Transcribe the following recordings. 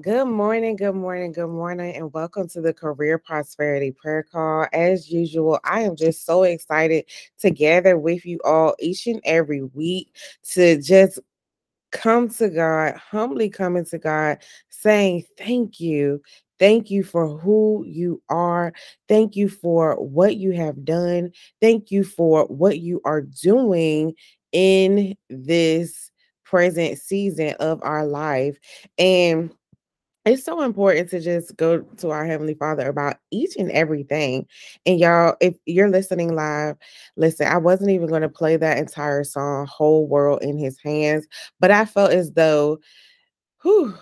Good morning, good morning, good morning, and welcome to the Career Prosperity Prayer Call. As usual, I am just so excited to gather with you all each and every week to just come to God, humbly coming to God, saying, Thank you. Thank you for who you are. Thank you for what you have done. Thank you for what you are doing in this present season of our life. And it's so important to just go to our heavenly father about each and everything. And y'all if you're listening live listen i wasn't even going to play that entire song whole world in his hands but i felt as though whew,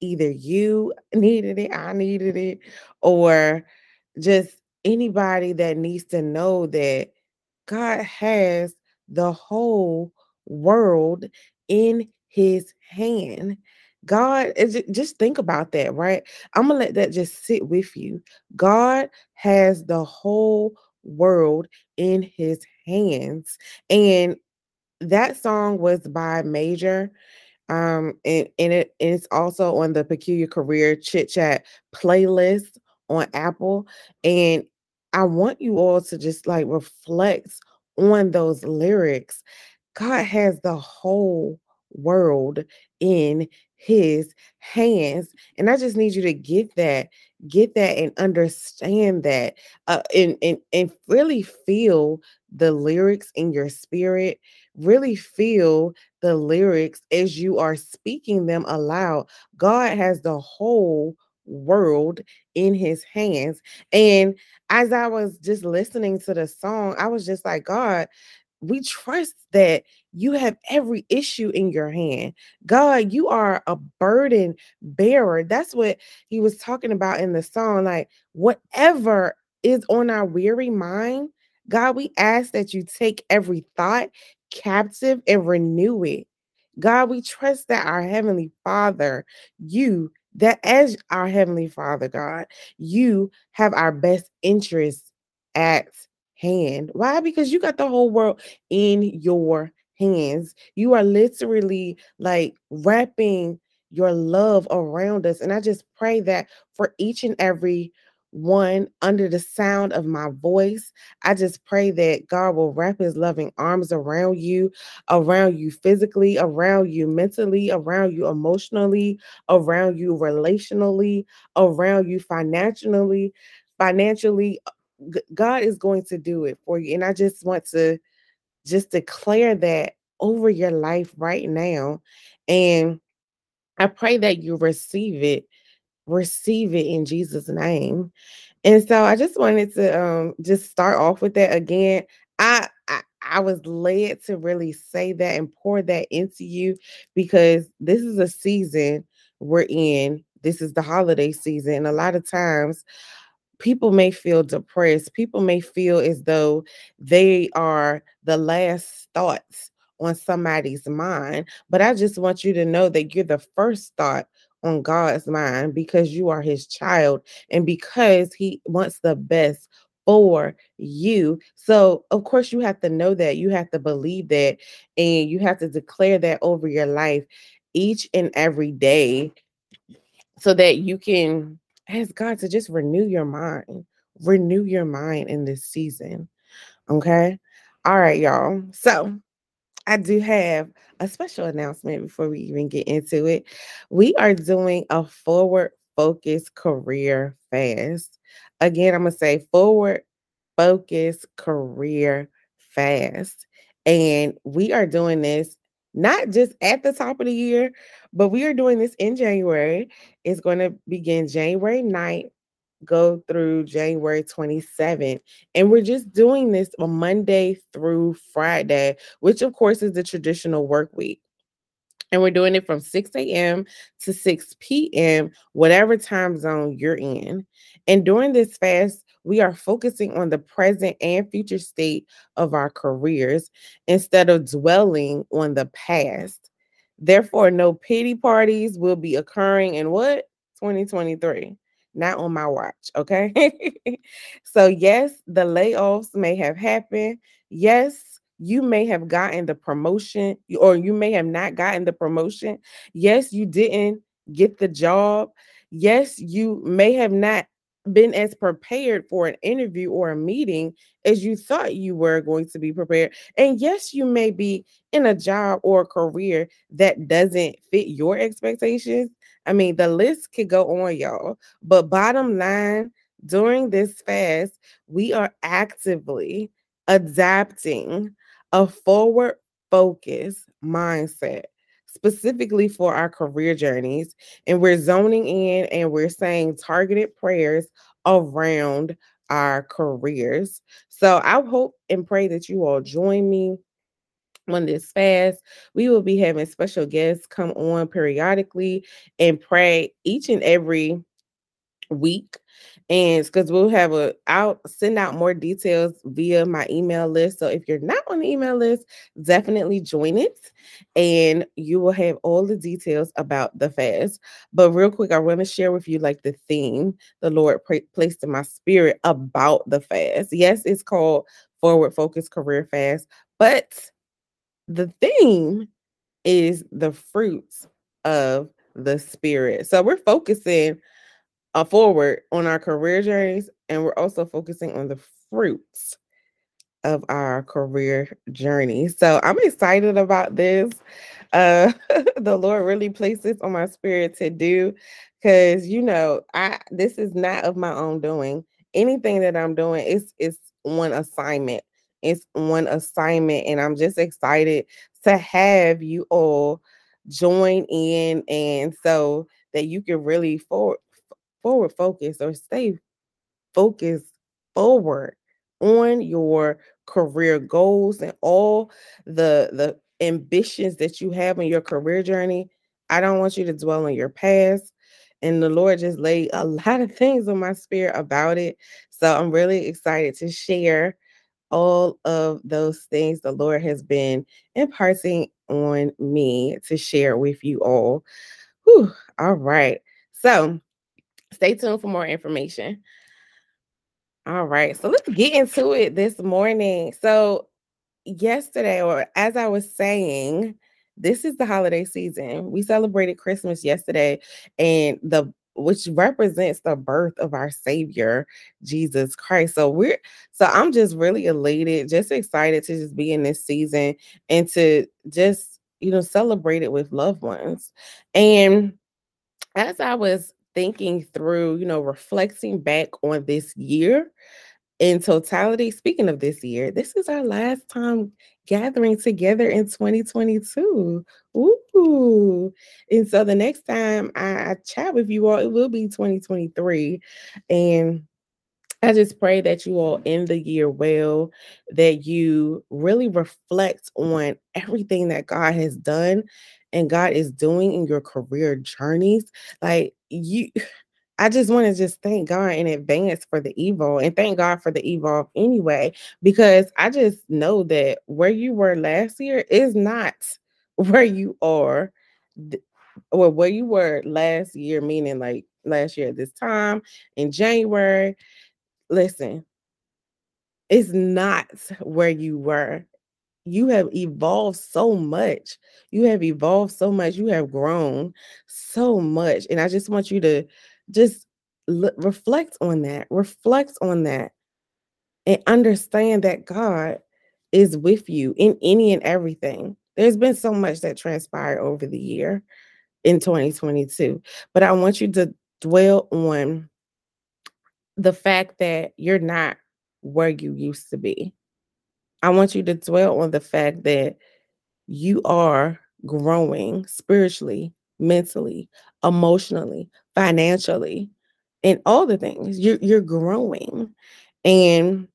either you needed it i needed it or just anybody that needs to know that god has the whole world in his hand God, is just think about that, right? I'm gonna let that just sit with you. God has the whole world in his hands. And that song was by Major. Um, and, and it and it's also on the Peculiar Career Chit Chat playlist on Apple. And I want you all to just like reflect on those lyrics. God has the whole world in his hands. And I just need you to get that, get that and understand that uh, and, and, and really feel the lyrics in your spirit. Really feel the lyrics as you are speaking them aloud. God has the whole world in his hands. And as I was just listening to the song, I was just like, God, we trust that you have every issue in your hand. God, you are a burden bearer. That's what he was talking about in the song. Like, whatever is on our weary mind, God, we ask that you take every thought captive and renew it. God, we trust that our Heavenly Father, you, that as our Heavenly Father, God, you have our best interests at hand. Why? Because you got the whole world in your hands. You are literally like wrapping your love around us. And I just pray that for each and every one under the sound of my voice. I just pray that God will wrap his loving arms around you, around you physically, around you mentally, around you emotionally, around you relationally, around you financially, financially. God is going to do it for you. And I just want to just declare that over your life right now. And I pray that you receive it, receive it in Jesus' name. And so I just wanted to um just start off with that again. I, I I was led to really say that and pour that into you because this is a season we're in. This is the holiday season. And a lot of times people may feel depressed. People may feel as though they are the last thoughts on somebody's mind. But I just want you to know that you're the first thought on God's mind because you are his child and because he wants the best for you. So, of course, you have to know that, you have to believe that, and you have to declare that over your life each and every day so that you can ask God to just renew your mind, renew your mind in this season. Okay. All right, y'all. So I do have a special announcement before we even get into it. We are doing a forward focus career fast. Again, I'm going to say forward focus career fast. And we are doing this not just at the top of the year, but we are doing this in January. It's going to begin January 9th, go through January 27th. And we're just doing this on Monday through Friday, which of course is the traditional work week. And we're doing it from 6 a.m. to 6 p.m., whatever time zone you're in. And during this fast, we are focusing on the present and future state of our careers instead of dwelling on the past. Therefore, no pity parties will be occurring in what? 2023 not on my watch. Okay. so, yes, the layoffs may have happened. Yes, you may have gotten the promotion or you may have not gotten the promotion. Yes, you didn't get the job. Yes, you may have not been as prepared for an interview or a meeting as you thought you were going to be prepared. And yes, you may be in a job or a career that doesn't fit your expectations. I mean, the list could go on, y'all. But bottom line, during this fast, we are actively adapting a forward focus mindset specifically for our career journeys. And we're zoning in and we're saying targeted prayers around our careers. So I hope and pray that you all join me on this fast. We will be having special guests come on periodically and pray each and every week and because we'll have a i'll send out more details via my email list. So if you're not on the email list definitely join it and you will have all the details about the fast. But real quick i want to share with you like the theme the lord placed in my spirit about the fast. Yes it's called forward focus career fast but the theme is the fruits of the spirit. So we're focusing uh, forward on our career journeys, and we're also focusing on the fruits of our career journey. So I'm excited about this. Uh, the Lord really placed this on my spirit to do because you know I this is not of my own doing. Anything that I'm doing is is one assignment. It's one assignment, and I'm just excited to have you all join in, and so that you can really for forward focus or stay focused forward on your career goals and all the the ambitions that you have in your career journey. I don't want you to dwell on your past. And the Lord just laid a lot of things on my spirit about it. So I'm really excited to share all of those things the Lord has been imparting on me to share with you all. Whew, all right. So Stay tuned for more information. All right, so let's get into it this morning. So, yesterday, or as I was saying, this is the holiday season. We celebrated Christmas yesterday, and the which represents the birth of our Savior, Jesus Christ. So we're so I'm just really elated, just excited to just be in this season and to just you know celebrate it with loved ones. And as I was thinking through, you know, reflecting back on this year in totality. Speaking of this year, this is our last time gathering together in 2022. Ooh. And so the next time I, chat with you all, it will be 2023. And I just pray that you all end the year well, that you really reflect on everything that God has done and God is doing in your career journeys. Like you I just want to just thank God in advance for the evil and thank God for the evolve anyway, because I just know that where you were last year is not where you are, or where you were last year, meaning like last year at this time in January. Listen, it's not where you were you have evolved so much. You have evolved so much. You have grown so much. And I just want you to just l- reflect on that. Reflect on that and understand that God is with you in any and everything. There's been so much that transpired over the year in 2022, but I want you to dwell on the fact that you're not where you used to be. I want you to dwell on the fact that you are growing spiritually, mentally, emotionally, financially, and all the things. You're, you're growing. And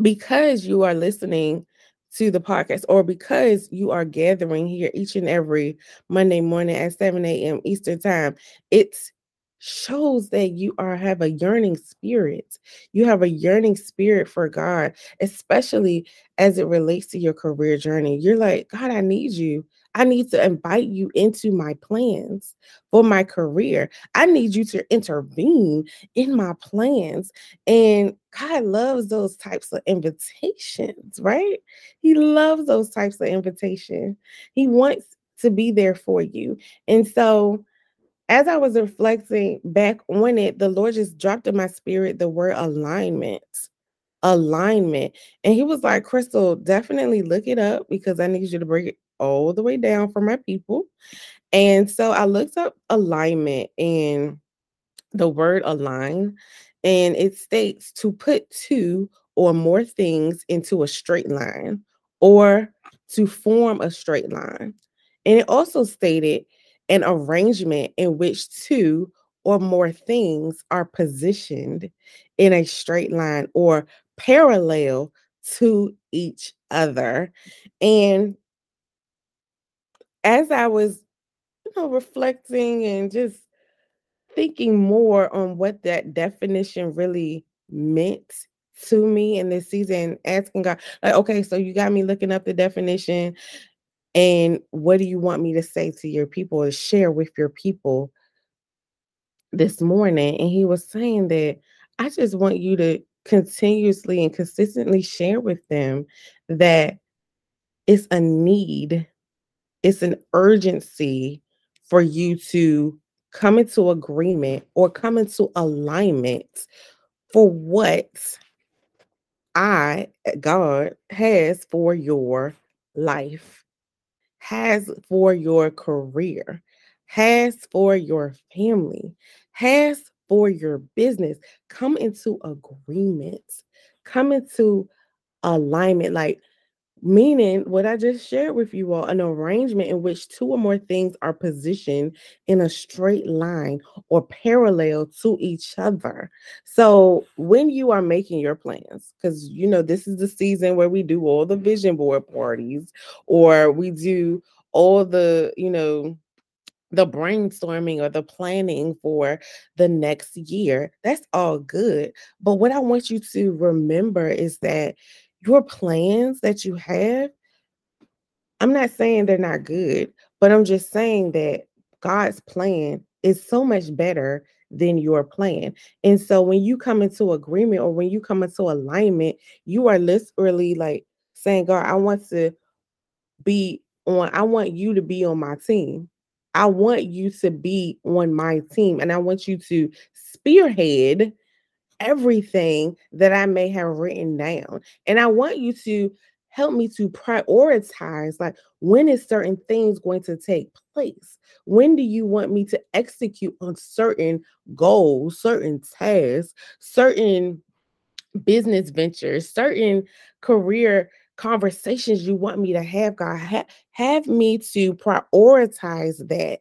because you are listening to the podcast or because you are gathering here each and every Monday morning at 7 a.m. Eastern Time, it shows that you are have a yearning spirit. You have a yearning spirit for God, especially as it relates to your career journey. You're like, God, I need you. I need to invite you into my plans for my career. I need you to intervene in my plans. And God loves those types of invitations, right? He loves those types of invitations. He wants to be there for you. And so, as I was reflecting back on it, the Lord just dropped in my spirit the word alignment alignment. And he was like, Crystal, definitely look it up because I need you to bring it all the way down for my people. And so I looked up alignment and the word align, and it states to put two or more things into a straight line or to form a straight line. And it also stated an arrangement in which two or more things are positioned in a straight line or parallel to each other. And as I was, you know, reflecting and just thinking more on what that definition really meant to me in this season, asking God, like, okay, so you got me looking up the definition. And what do you want me to say to your people or share with your people this morning? And he was saying that I just want you to continuously and consistently share with them that it's a need, it's an urgency for you to come into agreement or come into alignment for what I, eh, God, has for your life, has for your career, has for your family, has for your business. Come into agreement, come into alignment. Like, meaning what I just shared with you all an arrangement in which two or more things are positioned in a straight line or parallel to each other. So, when you are making your plans, because you know, this is the season where we do all the vision board parties or we do all the, you know, the brainstorming or the planning for the next year. That's all good. But what I want you to remember is that your plans that you have, I'm not saying they're not good, but I'm just saying that God's plan is so much better than your plan. And so when you come into agreement or when you come into alignment, you are literally like saying, God, I want to be on, I want you to be on my team. I want you to be on my team and I want you to spearhead everything that I may have written down. And I want you to help me to prioritize like when is certain things going to take place? When do you want me to execute on certain goals, certain tasks, certain business ventures, certain career conversations you want me to have, God. Ha- have me to prioritize that.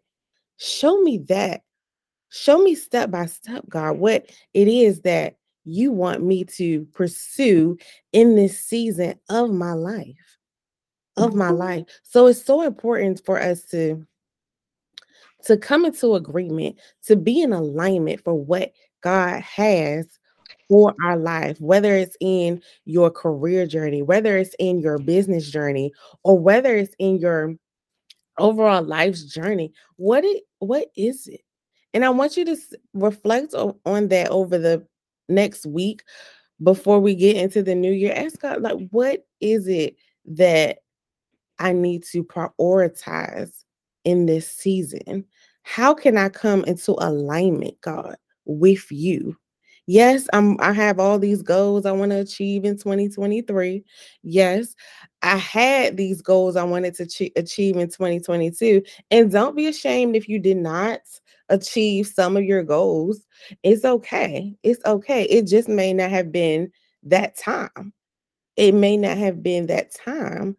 Show me that. Show me step by step, God, what it is that you want me to pursue in this season of my life. Of my mm-hmm. life. So it's so important for us to to come into agreement, to be in alignment for what God has for our life, whether it's in your career journey, whether it's in your business journey, or whether it's in your overall life's journey. What it what is it? And I want you to reflect on that over the next week before we get into the new year. Ask God, like, what is it that I need to prioritize in this season? How can I come into alignment, God, with you? Yes, I'm I have all these goals I want to achieve in 2023. Yes, I had these goals I wanted to ch- achieve in 2022. And don't be ashamed if you did not achieve some of your goals. It's okay. It's okay. It just may not have been that time. It may not have been that time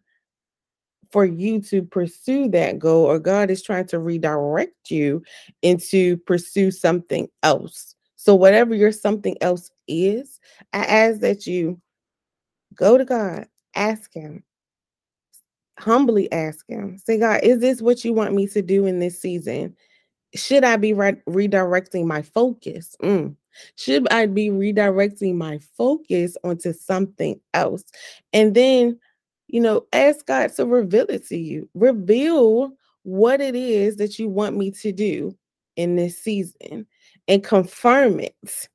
for you to pursue that goal, or God is trying to redirect you into pursue something else. So, whatever your something else is, I ask that you go to God, ask Him, humbly ask Him, say, God, is this what you want me to do in this season? Should I be re- redirecting my focus? Mm. Should I be redirecting my focus onto something else? And then, you know, ask God to reveal it to you. Reveal what it is that you want me to do in this season and confirm it.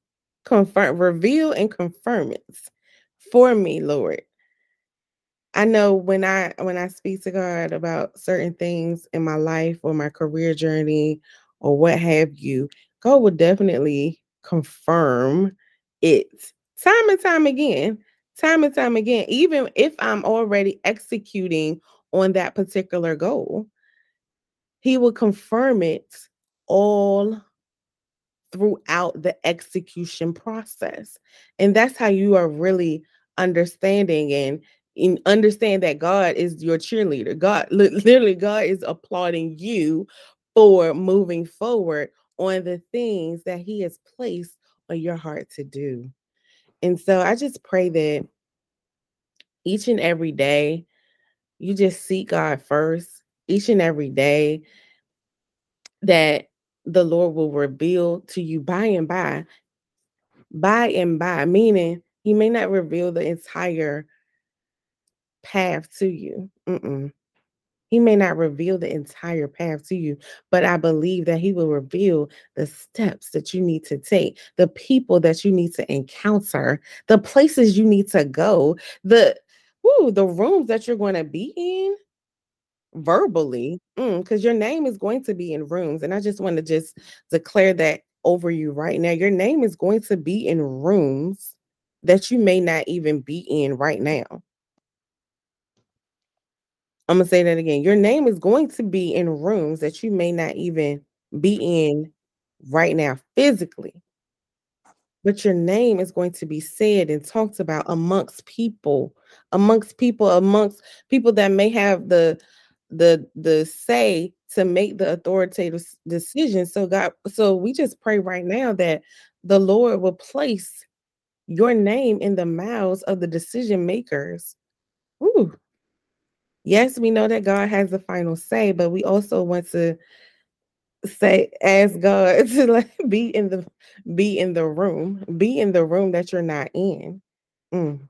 Confirm, reveal and confirm it for me, Lord. I know when I when I speak to God about certain things in my life or my career journey or what have you, God will definitely confirm it time and time again, time and time again, even if I'm already executing on that particular goal. He will confirm it all throughout the execution process. And that's how you are really understanding and in understand that God is your cheerleader. God literally God is applauding you for moving forward on the things that he has placed on your heart to do. And so I just pray that each and every day you just seek God first, each and every day that the Lord will reveal to you by and by, by and by, meaning he may not reveal the entire path to you. Mm-mm. He may not reveal the entire path to you, but I believe that He will reveal the steps that you need to take, the people that you need to encounter, the places you need to go, the woo, the rooms that you're going to be in verbally, because mm, your name is going to be in rooms. And I just want to just declare that over you right now. Your name is going to be in rooms that you may not even be in right now. I'm gonna say that again. Your name is going to be in rooms that you may not even be in right now physically. But your name is going to be said and talked about amongst people, amongst people, amongst people that may have the the the say to make the authoritative decision. So God, so we just pray right now that the Lord will place your name in the mouths of the decision makers. Ooh, yes, we know that God has the final say, but we also want to say ask God to like be in the be in the room, be in the room that you're not in. Mm.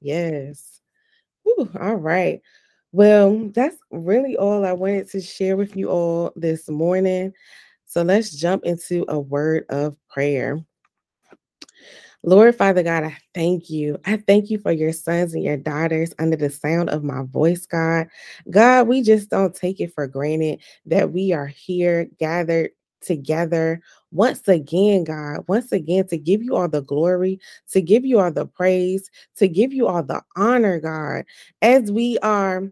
Yes. Ooh, all right. Well, that's really all I wanted to share with you all this morning. So let's jump into a word of prayer. Lord Father God, I thank you. I thank you for your sons and your daughters under the sound of my voice, God. God, we just don't take it for granted that we are here gathered together once again, God, once again to give you all the glory, to give you all the praise, to give you all the honor, God, as we are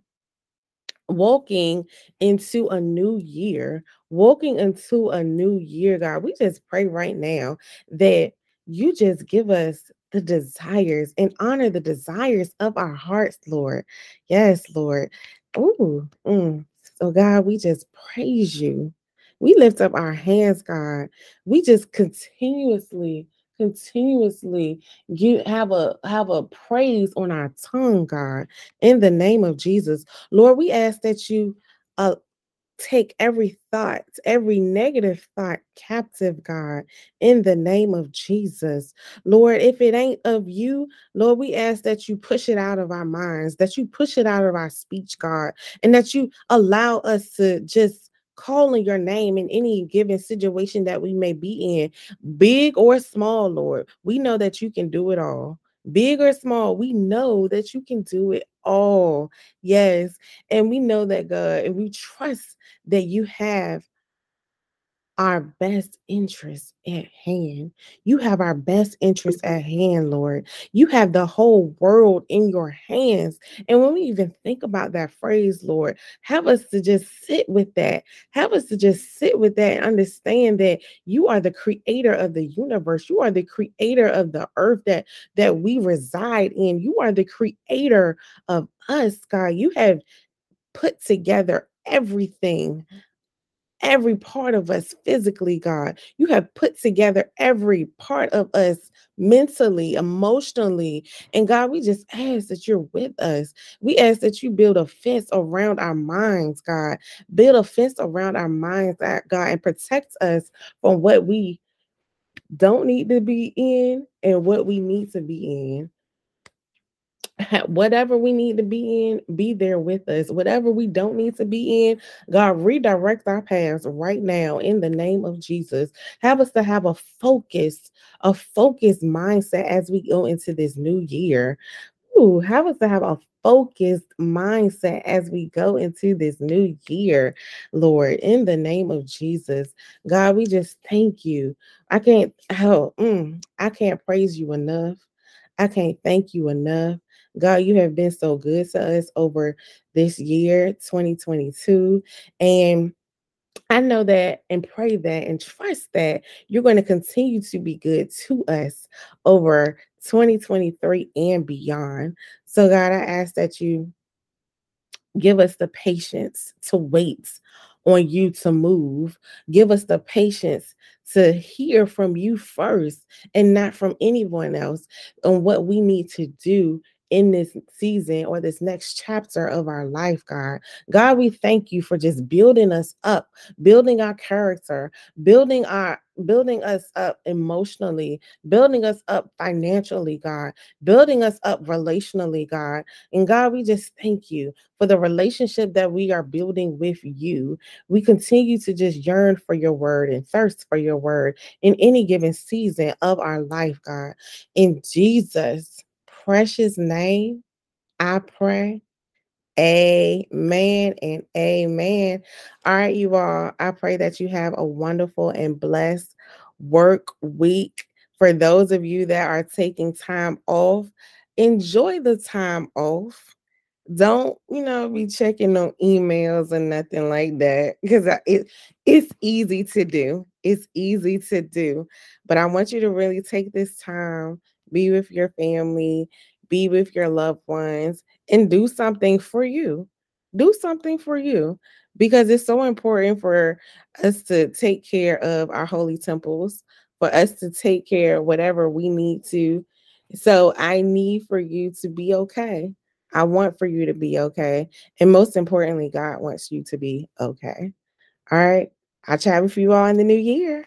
walking into a new year, walking into a new year, God. We just pray right now that you just give us the desires and honor the desires of our hearts, Lord. Yes, Lord. Ooh, mm. so God, we just praise you. We lift up our hands, God. We just continuously, continuously you have a have a praise on our tongue, God. In the name of Jesus, Lord, we ask that you uh, take every thought, every negative thought captive, God, in the name of Jesus. Lord, if it ain't of you, Lord, we ask that you push it out of our minds, that you push it out of our speech, God, and that you allow us to just call on your name in any given situation that we may be in, big or small, Lord. We know that you can do it all big or small, we know that you can do it all. Yes. And we know that, God, and we trust that you have our best interests at hand. You have our best interests at hand, Lord. You have the whole world in your hands. And when we even think about that phrase, Lord, have us to just sit with that. Have us to just sit with that and understand that you are the creator of the universe. You are the creator of the earth that that we reside in. You are the creator of us, God. You have put together everything every part of us physically, God. You have put together every part of us mentally, emotionally. And God, we just ask that you're with us. We ask that you build a fence around our minds, God. Build a fence around our minds, uh, God, and protect us from what we don't need to be in and what we need to be in. whatever we need to be in, be there with us. Whatever we don't need to be in, God, redirect our paths right now in the name of Jesus. Have us to have a focus, a focused mindset as we go into this new year. Ooh, have us to have a focused mindset as we go into this new year, Lord, in the name of Jesus. God, we just thank you. I can't, oh, mm, I can't praise you enough. I can't thank you enough. God, you have been so good to us over this year, 2022. And I know that and pray that and trust that you're going to continue to be good to us over 2023 and beyond. So, God, I ask that you give us the patience to wait on you to move. Give us the patience to hear from you first and not from anyone else on what we need to do in this season or this next chapter of our life, God. God, we thank you for just building us up, building our character, building our building us up emotionally, building us up financially, God, building us up relationally, God. And God, we just thank you for the relationship that we are building with you. We continue to just yearn for your word and thirst for your word in any given season of our life, God. In Jesus' precious name, I pray. Amen and amen. All right, you all. I pray that you have a wonderful and blessed work week. For those of you that are taking time off, enjoy the time off. Don't, you know, be checking on emails and nothing like that because it, it's easy to do. It's easy to do. But I want you to really take this time be with your family, be with your loved ones, and do something for you. Do something for you because it's so important for us to take care of our holy temples, for us to take care of whatever we need to. So I need for you to be okay. I want for you to be okay. And most importantly, God wants you to be okay. All right. I'll chat with you all in the new year.